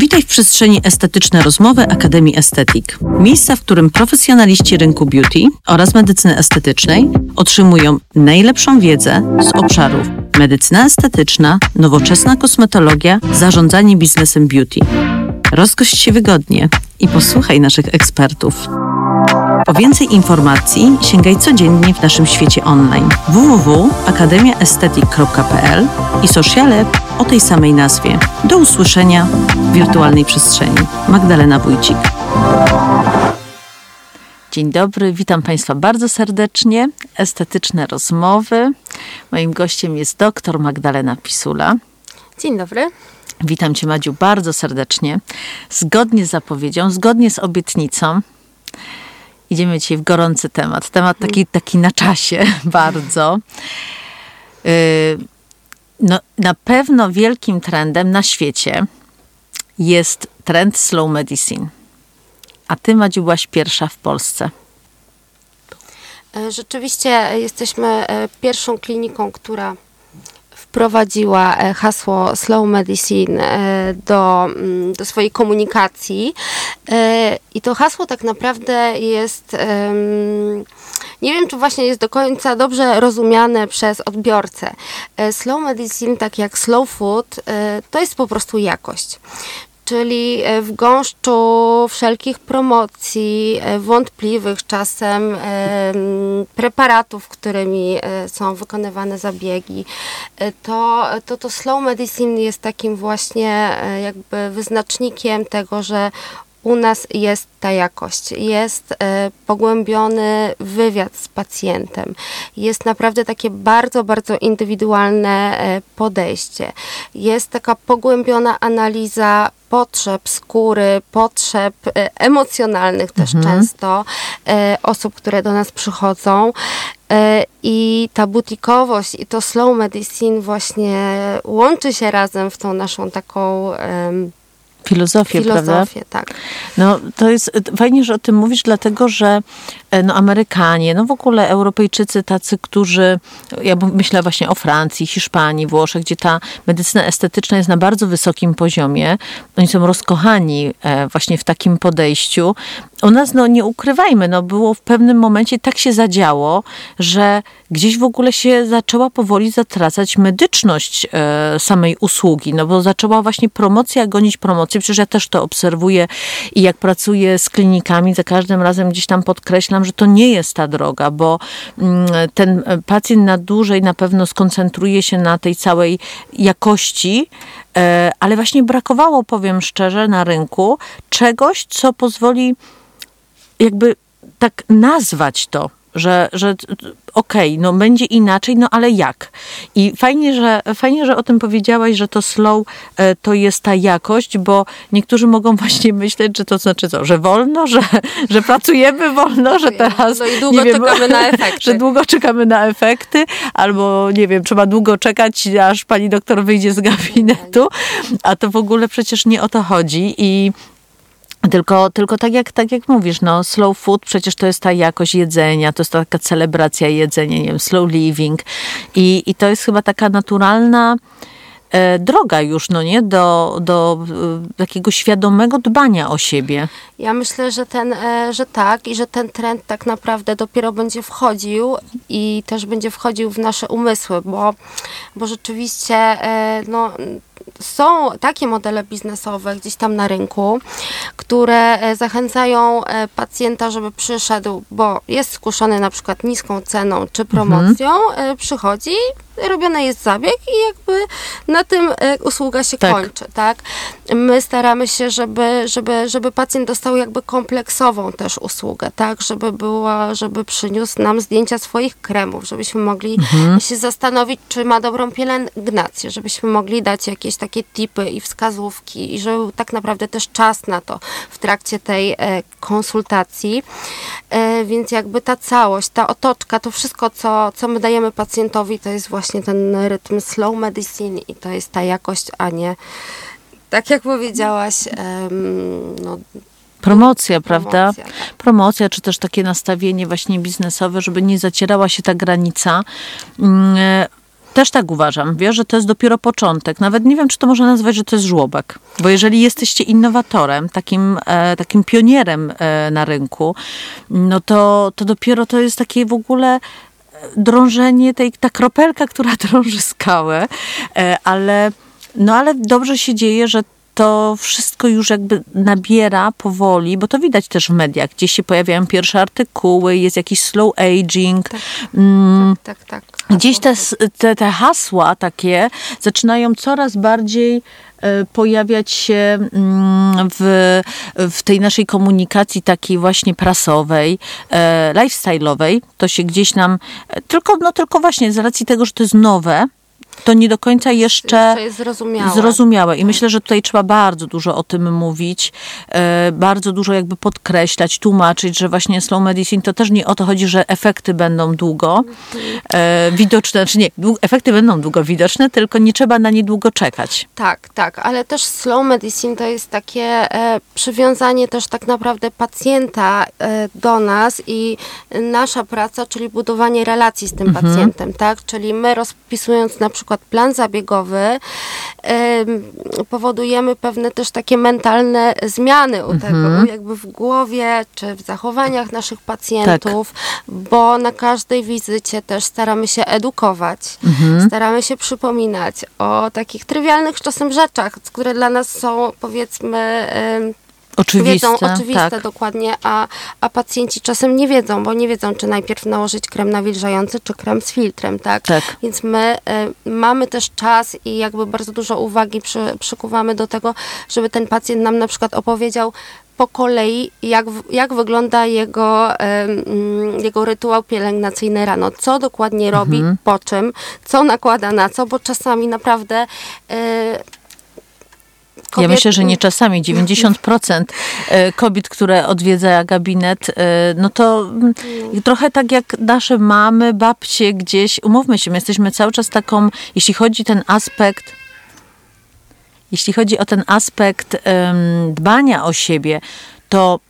Witaj w przestrzeni estetyczne rozmowy Akademii Estetik. Miejsca, w którym profesjonaliści rynku beauty oraz medycyny estetycznej otrzymują najlepszą wiedzę z obszarów medycyna estetyczna, nowoczesna kosmetologia, zarządzanie biznesem beauty. Rozgość się wygodnie i posłuchaj naszych ekspertów. Po więcej informacji sięgaj codziennie w naszym świecie online www.akademiaestetyk.pl i sociale o tej samej nazwie. Do usłyszenia w wirtualnej przestrzeni. Magdalena Wójcik. Dzień dobry, witam Państwa bardzo serdecznie. Estetyczne rozmowy. Moim gościem jest dr Magdalena Pisula. Dzień dobry. Witam Cię, Madziu, bardzo serdecznie. Zgodnie z zapowiedzią, zgodnie z obietnicą, idziemy dzisiaj w gorący temat. Temat taki, taki na czasie bardzo. Y, no, na pewno wielkim trendem na świecie jest trend slow medicine. A ty, Madziu, byłaś pierwsza w Polsce. E, rzeczywiście jesteśmy e, pierwszą kliniką, która wprowadziła e, hasło slow medicine do, mm, do swojej komunikacji. I to hasło tak naprawdę jest. Nie wiem, czy właśnie jest do końca dobrze rozumiane przez odbiorcę. Slow medicine, tak jak slow food, to jest po prostu jakość czyli e, w gąszczu wszelkich promocji, e, wątpliwych czasem preparatów, którymi e, są wykonywane zabiegi, to, to to slow medicine jest takim właśnie jakby wyznacznikiem tego, że u nas jest ta jakość, jest e, pogłębiony wywiad z pacjentem, jest naprawdę takie bardzo, bardzo indywidualne e, podejście, jest taka pogłębiona analiza potrzeb skóry, potrzeb e, emocjonalnych też mhm. często osób, które do nas przychodzą. I ta butikowość i to slow medicine właśnie łączy się razem w tą naszą taką Filozofię, Filozofię, prawda? tak. No, to jest fajnie, że o tym mówisz, dlatego że e, no, Amerykanie, no w ogóle Europejczycy tacy, którzy, ja myślę właśnie o Francji, Hiszpanii, Włoszech, gdzie ta medycyna estetyczna jest na bardzo wysokim poziomie. Oni są rozkochani e, właśnie w takim podejściu. U nas, no nie ukrywajmy, no było w pewnym momencie tak się zadziało, że gdzieś w ogóle się zaczęła powoli zatracać medyczność e, samej usługi, no bo zaczęła właśnie promocja gonić promocję. Przecież ja też to obserwuję i jak pracuję z klinikami, za każdym razem gdzieś tam podkreślam, że to nie jest ta droga, bo mm, ten pacjent na dłużej na pewno skoncentruje się na tej całej jakości, e, ale właśnie brakowało, powiem szczerze, na rynku czegoś, co pozwoli jakby tak nazwać to, że, że okej, okay, no będzie inaczej, no ale jak? I fajnie że, fajnie, że o tym powiedziałaś, że to slow e, to jest ta jakość, bo niektórzy mogą właśnie myśleć, że to znaczy co, że wolno, że, że pracujemy wolno, że teraz no i długo wiem, czekamy na efekty. Że długo czekamy na efekty, albo nie wiem, trzeba długo czekać, aż pani doktor wyjdzie z gabinetu, a to w ogóle przecież nie o to chodzi i tylko, tylko tak, jak, tak jak mówisz, no, slow food przecież to jest ta jakość jedzenia, to jest taka celebracja jedzenia, nie wiem, slow living. I, i to jest chyba taka naturalna e, droga już, no nie, do, do e, takiego świadomego dbania o siebie. Ja myślę, że, ten, e, że tak i że ten trend tak naprawdę dopiero będzie wchodził i też będzie wchodził w nasze umysły, bo, bo rzeczywiście e, no, są takie modele biznesowe gdzieś tam na rynku, które e, zachęcają e, pacjenta, żeby przyszedł, bo jest skuszony na przykład niską ceną czy promocją, mhm. przychodzi, robiony jest zabieg i jakby na tym usługa się tak. kończy, tak? My staramy się, żeby, żeby, żeby pacjent dostał jakby kompleksową też usługę, tak? Żeby była, żeby przyniósł nam zdjęcia swoich kremów, żebyśmy mogli mhm. się zastanowić, czy ma dobrą pielęgnację, żebyśmy mogli dać jakieś takie tipy i wskazówki i żeby był tak naprawdę też czas na to w trakcie tej e, konsultacji. E, więc jakby ta całość, ta otoczka, to wszystko, co, co my dajemy pacjentowi, to jest właśnie ten rytm slow medicine i to jest ta jakość, a nie tak jak powiedziałaś, no, Promocja, prawda? Promocja, tak. Promocja, czy też takie nastawienie właśnie biznesowe, żeby nie zacierała się ta granica. Też tak uważam, wiesz, że to jest dopiero początek. Nawet nie wiem, czy to można nazwać, że to jest żłobek. Bo jeżeli jesteście innowatorem, takim, e, takim pionierem e, na rynku, no to, to dopiero to jest takie w ogóle e, drążenie, tej, ta kropelka, która drąży skałę, e, ale, no ale dobrze się dzieje, że to wszystko już jakby nabiera powoli, bo to widać też w mediach, gdzieś się pojawiają pierwsze artykuły, jest jakiś slow aging. Tak, mm, tak, tak. tak. Gdzieś te, te, te hasła takie zaczynają coraz bardziej e, pojawiać się mm, w, w tej naszej komunikacji takiej właśnie prasowej, e, lifestyle'owej. To się gdzieś nam, e, tylko, no tylko właśnie z racji tego, że to jest nowe, to nie do końca jeszcze, zrozumiałe. zrozumiałe. I tak. myślę, że tutaj trzeba bardzo dużo o tym mówić, e, bardzo dużo jakby podkreślać, tłumaczyć, że właśnie slow medicine to też nie o to chodzi, że efekty będą długo e, widoczne, znaczy nie, efekty będą długo widoczne, tylko nie trzeba na nie długo czekać. Tak, tak, ale też slow medicine to jest takie e, przywiązanie też tak naprawdę pacjenta do nas i nasza praca, czyli budowanie relacji z tym mhm. pacjentem, tak? Czyli my rozpisując na przykład przykład plan zabiegowy, powodujemy pewne też takie mentalne zmiany u tego, mhm. jakby w głowie czy w zachowaniach naszych pacjentów, tak. bo na każdej wizycie też staramy się edukować, mhm. staramy się przypominać o takich trywialnych czasem rzeczach, które dla nas są powiedzmy oczywiste, wiedzą oczywiste tak. dokładnie, a, a pacjenci czasem nie wiedzą, bo nie wiedzą, czy najpierw nałożyć krem nawilżający, czy krem z filtrem, tak? tak. Więc my y, mamy też czas i jakby bardzo dużo uwagi przy, przykuwamy do tego, żeby ten pacjent nam na przykład opowiedział, po kolei, jak, jak wygląda jego, um, jego rytuał pielęgnacyjny rano, co dokładnie robi, mhm. po czym, co nakłada na co, bo czasami naprawdę y, Kobiet... Ja myślę, że nie czasami. 90% e, kobiet, które odwiedza gabinet, e, no to mm, trochę tak jak nasze mamy, babcie gdzieś, umówmy się, my jesteśmy cały czas taką, jeśli chodzi ten aspekt jeśli chodzi o ten aspekt um, dbania o siebie, to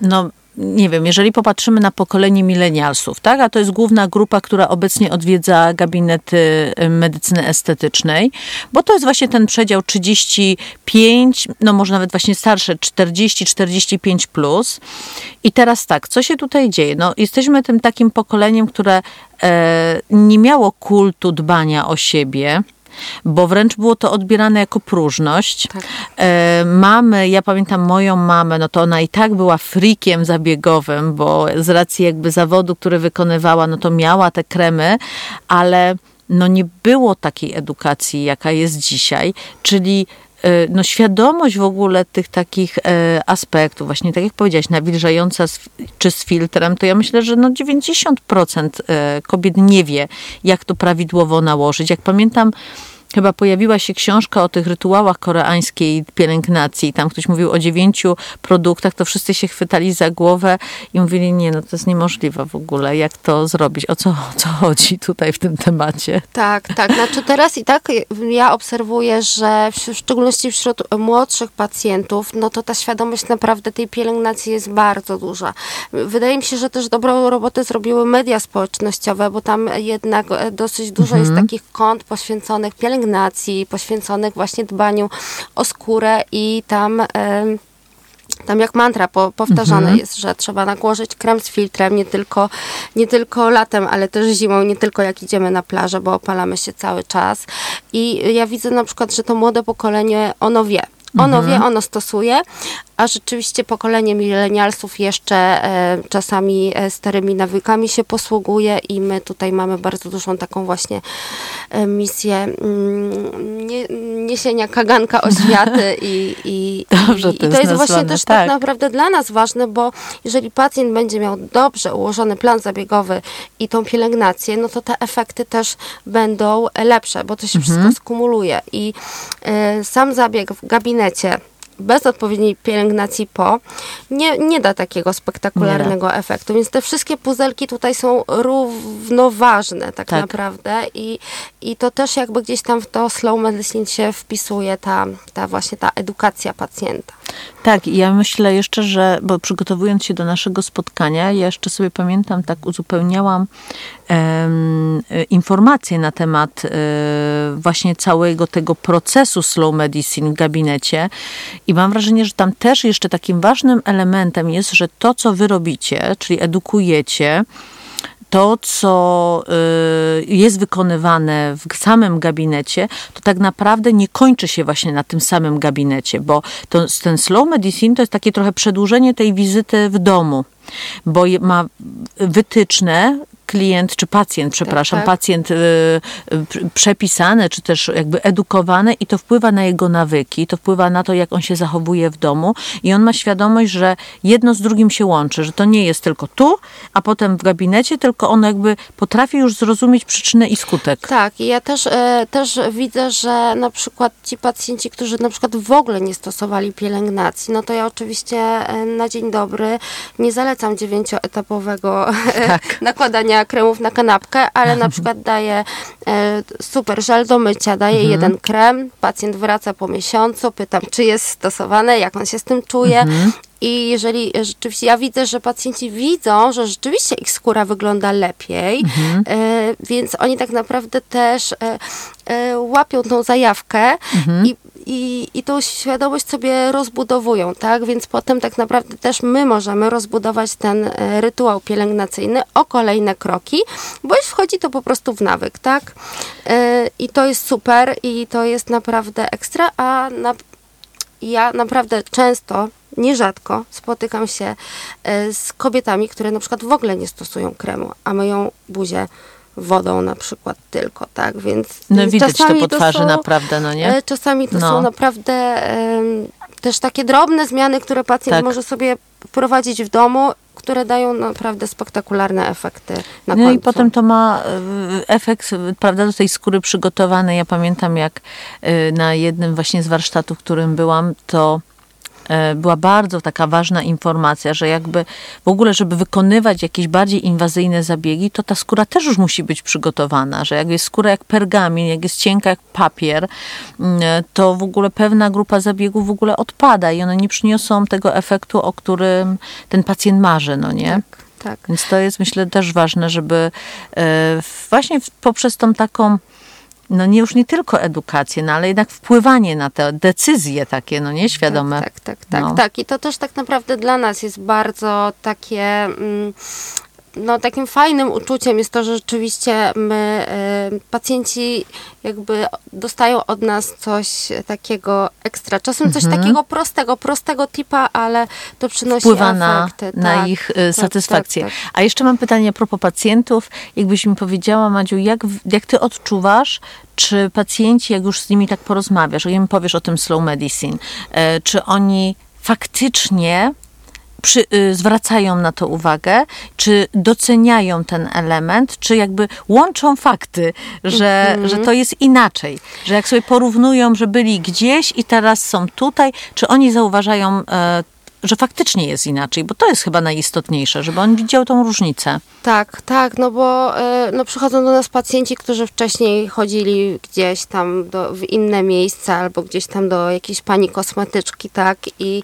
no, nie wiem, jeżeli popatrzymy na pokolenie milenialsów, tak, a to jest główna grupa, która obecnie odwiedza gabinety y, medycyny estetycznej, bo to jest właśnie ten przedział 35, no może nawet właśnie starsze, 40-45 plus. I teraz tak, co się tutaj dzieje? No, jesteśmy tym takim pokoleniem, które e, nie miało kultu dbania o siebie, bo wręcz było to odbierane jako próżność. Tak. E, mamy, ja pamiętam moją mamę, no to ona i tak była frikiem zabiegowym, bo z racji jakby zawodu, który wykonywała, no to miała te kremy, ale no nie było takiej edukacji, jaka jest dzisiaj, czyli no, świadomość w ogóle tych takich e, aspektów, właśnie tak jak powiedziałaś, nawilżająca czy z filtrem, to ja myślę, że no 90% e, kobiet nie wie, jak to prawidłowo nałożyć. Jak pamiętam, chyba pojawiła się książka o tych rytuałach koreańskiej pielęgnacji. Tam ktoś mówił o dziewięciu produktach, to wszyscy się chwytali za głowę i mówili, nie, no to jest niemożliwe w ogóle, jak to zrobić, o co, o co chodzi tutaj w tym temacie. Tak, tak, znaczy teraz i tak ja obserwuję, że w szczególności wśród młodszych pacjentów, no to ta świadomość naprawdę tej pielęgnacji jest bardzo duża. Wydaje mi się, że też dobrą robotę zrobiły media społecznościowe, bo tam jednak dosyć dużo mhm. jest takich kont poświęconych pielęgnacji, pielęgnacji poświęconych właśnie dbaniu o skórę i tam tam jak mantra po, powtarzane mhm. jest, że trzeba nakłożyć krem z filtrem nie tylko, nie tylko latem, ale też zimą, nie tylko jak idziemy na plażę, bo opalamy się cały czas. I ja widzę na przykład, że to młode pokolenie, ono wie. Ono mhm. wie, ono stosuje, a rzeczywiście pokolenie milenialsów jeszcze e, czasami e, starymi nawykami się posługuje i my tutaj mamy bardzo dużą taką właśnie e, misję mm, nie, niesienia kaganka oświaty i, i, Dobrze, to, i to jest, właśnie też tak. tak naprawdę dla nas ważne, bo jeżeli pacjent będzie miał dobrze ułożony plan zabiegowy i tą pielęgnację, no to te efekty też będą lepsze, bo to się mhm. wszystko skumuluje i sam zabieg w gabinecie bez odpowiedniej pielęgnacji po nie, nie da takiego spektakularnego efektu. Więc te wszystkie puzelki tutaj są równoważne tak, tak, naprawdę i, i to też jakby gdzieś tam w to slow medicine się wpisuje ta, ta właśnie ta edukacja pacjenta. Tak, ja myślę jeszcze, że, bo przygotowując się do naszego spotkania, ja jeszcze sobie pamiętam, tak uzupełniałam um, informacje na temat um, właśnie całego tego procesu slow medicine w gabinecie. I mam wrażenie, że tam też jeszcze takim ważnym elementem jest, że to, co wy robicie, czyli edukujecie, to, co y, jest wykonywane w samym gabinecie, to tak naprawdę nie kończy się właśnie na tym samym gabinecie, bo to, ten slow medicine to jest takie trochę przedłużenie tej wizyty w domu bo ma wytyczne, klient czy pacjent, przepraszam, tak, tak. pacjent y, y, przepisane, czy też jakby edukowane i to wpływa na jego nawyki, to wpływa na to, jak on się zachowuje w domu i on ma świadomość, że jedno z drugim się łączy, że to nie jest tylko tu, a potem w gabinecie, tylko on jakby potrafi już zrozumieć przyczynę i skutek. Tak, i ja też, e, też widzę, że na przykład ci pacjenci, którzy na przykład w ogóle nie stosowali pielęgnacji, no to ja oczywiście e, na dzień dobry nie zalecam dziewięcioetapowego tak. nakładania kremów na kanapkę, ale na przykład daje e, super żel do mycia, daje mhm. jeden krem, pacjent wraca po miesiącu, pytam, czy jest stosowane, jak on się z tym czuje. Mhm. I jeżeli rzeczywiście ja widzę, że pacjenci widzą, że rzeczywiście ich skóra wygląda lepiej, mhm. e, więc oni tak naprawdę też e, łapią tą zajawkę mhm. i i, i tą świadomość sobie rozbudowują, tak? Więc potem tak naprawdę też my możemy rozbudować ten e, rytuał pielęgnacyjny o kolejne kroki, bo już wchodzi to po prostu w nawyk, tak? E, I to jest super i to jest naprawdę ekstra, a na, ja naprawdę często nierzadko spotykam się e, z kobietami, które na przykład w ogóle nie stosują kremu, a myją buzię wodą na przykład tylko, tak, więc No widać to po twarzy są, naprawdę, no nie? E, czasami to no. są naprawdę um, też takie drobne zmiany, które pacjent tak. może sobie wprowadzić w domu, które dają naprawdę spektakularne efekty na No końcu. i potem to ma e, efekt, prawda, do tej skóry przygotowanej. Ja pamiętam, jak e, na jednym właśnie z warsztatów, w którym byłam, to była bardzo taka ważna informacja, że jakby w ogóle, żeby wykonywać jakieś bardziej inwazyjne zabiegi, to ta skóra też już musi być przygotowana, że jak jest skóra jak pergamin, jak jest cienka jak papier, mm, e, to w ogóle pewna grupa zabiegów w ogóle odpada i one nie przyniosą tego efektu, o którym ten pacjent marzy, no nie? Tak. Tak. Więc to jest myślę też ważne, żeby e, właśnie poprzez tą taką no nie już nie tylko edukację, no ale jednak wpływanie na te decyzje takie, no nieświadome. Tak, tak, tak, tak, no. tak. I to też tak naprawdę dla nas jest bardzo takie mm, no, takim fajnym uczuciem jest to, że rzeczywiście my, y, pacjenci jakby dostają od nas coś takiego ekstra. Czasem coś mhm. takiego prostego, prostego tipa, ale to przynosi Wpływa efekty. Na, tak, na ich y, tak, satysfakcję. Tak, tak, A jeszcze mam pytanie a propos pacjentów. Jakbyś mi powiedziała, Madziu, jak, jak ty odczuwasz, czy pacjenci, jak już z nimi tak porozmawiasz, jak im powiesz o tym slow medicine, y, czy oni faktycznie przy, y, zwracają na to uwagę, czy doceniają ten element, czy jakby łączą fakty, że, mhm. że to jest inaczej, że jak sobie porównują, że byli gdzieś i teraz są tutaj, czy oni zauważają e, że faktycznie jest inaczej, bo to jest chyba najistotniejsze, żeby on widział tą różnicę. Tak, tak, no bo e, no, przychodzą do nas pacjenci, którzy wcześniej chodzili gdzieś tam do, w inne miejsca albo gdzieś tam do jakiejś pani kosmetyczki, tak, i,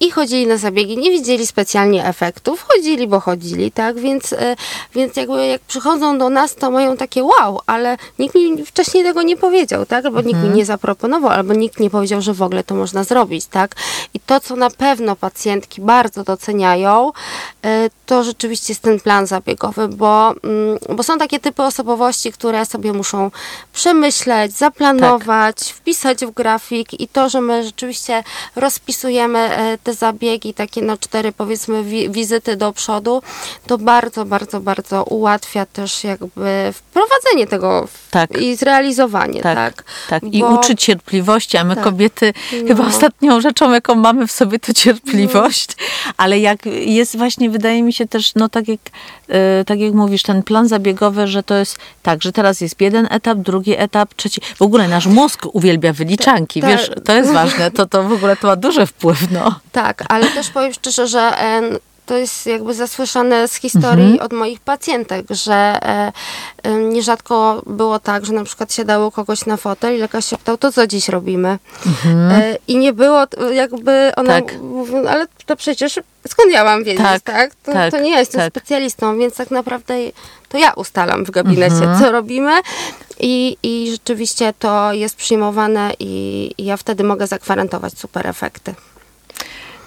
i chodzili na zabiegi, nie widzieli specjalnie efektów, chodzili, bo chodzili, tak, więc, e, więc jakby jak przychodzą do nas, to mają takie wow, ale nikt mi wcześniej tego nie powiedział, tak, albo nikt mi mhm. nie zaproponował, albo nikt nie powiedział, że w ogóle to można zrobić, tak, i to, co na pewno pacjentki bardzo doceniają, e, to rzeczywiście jest ten plan zabiegowy, bo, mm, bo są takie typy osobowości, które sobie muszą przemyśleć, zaplanować, tak. wpisać w grafik i to, że my rzeczywiście rozpisujemy e, te zabiegi takie na cztery powiedzmy wi wizyty do przodu, to bardzo, bardzo, bardzo ułatwia też jakby wprowadzenie tego tak. i zrealizowanie, tak? Tak, tak. i Bo... uczy cierpliwości, a my tak. kobiety no. chyba ostatnią rzeczą, jaką mamy w sobie, to cierpliwość, no. ale jak jest właśnie, wydaje mi się też, no tak jak, yy, tak jak mówisz, ten plan zabiegowy, że to jest tak, że teraz jest jeden etap, drugi etap, trzeci, w ogóle nasz mózg uwielbia wyliczanki, tak, wiesz, to jest ważne, to, to w ogóle to ma duży wpływ, no. Tak, ale też powiem szczerze, że to jest jakby zasłyszane z historii mhm. od moich pacjentek, że e, e, nierzadko było tak, że na przykład siadało kogoś na fotel i lekarz się pytał, to co dziś robimy? Mhm. E, I nie było jakby ona tak. mówi, ale to przecież skąd ja mam wiedzieć, tak? tak? To, tak, to nie ja jestem tak. specjalistą, więc tak naprawdę to ja ustalam w gabinecie, mhm. co robimy i, i rzeczywiście to jest przyjmowane i, i ja wtedy mogę zagwarantować super efekty.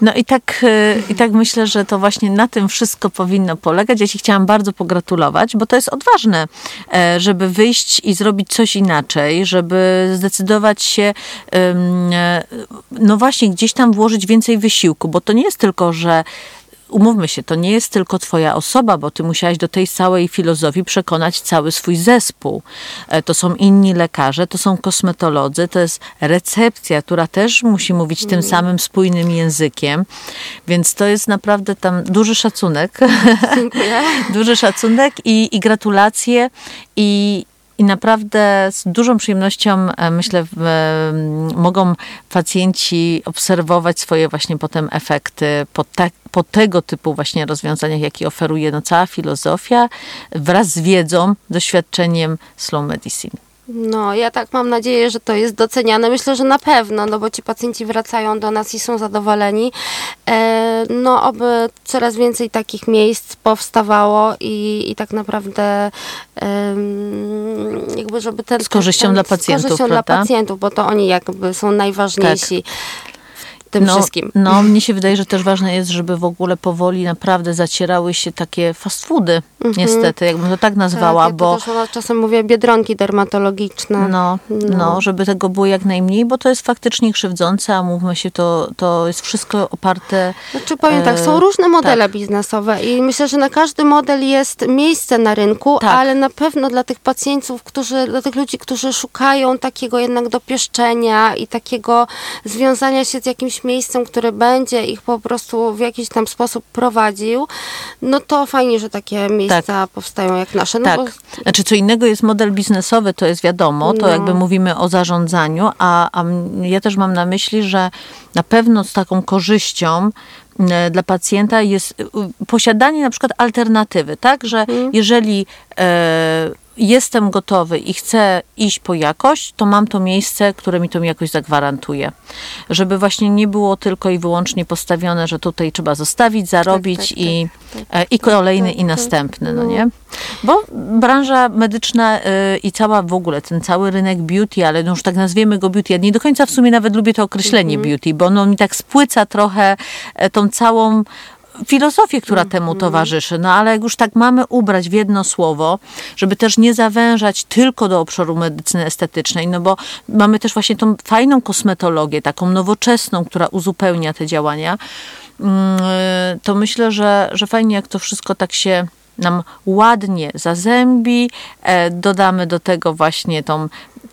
No i tak, e, i tak myślę, że to właśnie na tym wszystko powinno polegać. Ja Ci chciałam bardzo pogratulować, bo to jest odważne, e, żeby wyjść i zrobić coś inaczej, żeby zdecydować się, e, no właśnie, gdzieś tam włożyć więcej wysiłku, bo to nie jest tylko, że umówmy się, to nie jest tylko twoja osoba, bo ty musiałaś do tej całej filozofii przekonać cały swój zespół. E, to są inni lekarze, to są kosmetolodzy, to jest recepcja, która też musi mówić tym mm. samym spójnym językiem, więc to jest naprawdę tam duży szacunek. Dziękuję. duży szacunek i, i gratulacje i, i naprawdę z dużą przyjemnością, e, myślę, mogą pacjenci obserwować swoje właśnie potem efekty po, po tego typu właśnie rozwiązaniach, jakie oferuje no, cała filozofia, wraz z wiedzą, doświadczeniem slow medicine. No, ja tak mam nadzieję, że to jest doceniane. Myślę, że na pewno, no bo ci pacjenci wracają do nas i są zadowoleni. E, no, oby coraz więcej takich miejsc powstawało i, i tak naprawdę e, jakby, żeby ten... Z korzyścią ten, dla pacjentów, Z korzyścią prawda? dla pacjentów, bo to oni jakby są najważniejsi. Tak tym no, wszystkim. No, mnie się wydaje, że też ważne jest, żeby w ogóle powoli naprawdę zacierały się takie fast foody, mhm. niestety, jakbym to tak nazwała, tak, ja bo... Też czasem mówię biedronki dermatologiczne. No, no, no, żeby tego było jak najmniej, bo to jest faktycznie krzywdzące, a mówmy się, to, to jest wszystko oparte... Znaczy powiem e... tak, są różne modele tak. biznesowe i myślę, że na każdy model jest miejsce na rynku, tak. ale na pewno dla tych pacjentów, którzy, dla tych ludzi, którzy szukają takiego jednak dopieszczenia i takiego związania się z jakimś miejscem, które będzie ich po prostu w jakiś tam sposób prowadził, no to fajnie, że takie miejsca tak. powstają jak nasze. No tak. Bo... Znaczy, co innego jest model biznesowy, to jest wiadomo, to no. jakby mówimy o zarządzaniu, a, a ja też mam na myśli, że na pewno z taką korzyścią dla pacjenta jest posiadanie na przykład alternatywy, tak, że hmm. jeżeli e, jestem gotowy i chcę iść po jakość, to mam to miejsce, które mi tą jakość zagwarantuje. Żeby właśnie nie było tylko i wyłącznie postawione, że tutaj trzeba zostawić, zarobić tak, tak, i, tak, tak. E, i kolejny i następny, no, no nie? Bo branża medyczna y, i cała w ogóle, ten cały rynek beauty, ale no już tak nazwiemy go beauty, ja nie do końca w sumie nawet lubię to określenie mm -hmm. beauty, bo ono mi tak spłyca trochę e, tą całą filozofię, która mm, temu towarzyszy. No ale jak już tak mamy ubrać w jedno słowo, żeby też nie zawężać tylko do obszaru medycyny estetycznej, no bo mamy też właśnie tą fajną kosmetologię, taką nowoczesną, która uzupełnia te działania, mm, to myślę, że, że fajnie jak to wszystko tak się nam ładnie zazębi, e, dodamy do tego właśnie tą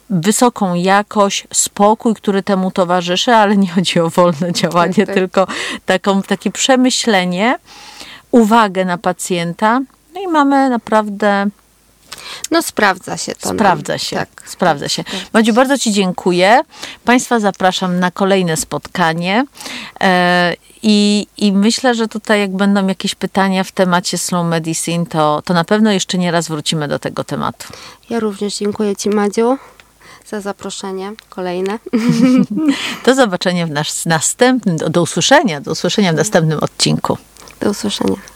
wysoką jakość, spokój, który temu towarzyszy, ale nie chodzi o wolne działanie, tak, tak. tylko taką, takie przemyślenie, uwagę na pacjenta. No i mamy naprawdę no sprawdza się to. Sprawdza nam. się, tak. sprawdza się. Madziu, bardzo Ci dziękuję. Państwa zapraszam na kolejne spotkanie. E, I, I myślę, że tutaj jak będą jakieś pytania w temacie slow medicine, to, to na pewno jeszcze nie raz wrócimy do tego tematu. Ja również dziękuję Ci, Madziu za zaproszenie kolejne. Do zobaczenia w nasz następnym, do, do usłyszenia, do usłyszenia w następnym odcinku. Do usłyszenia.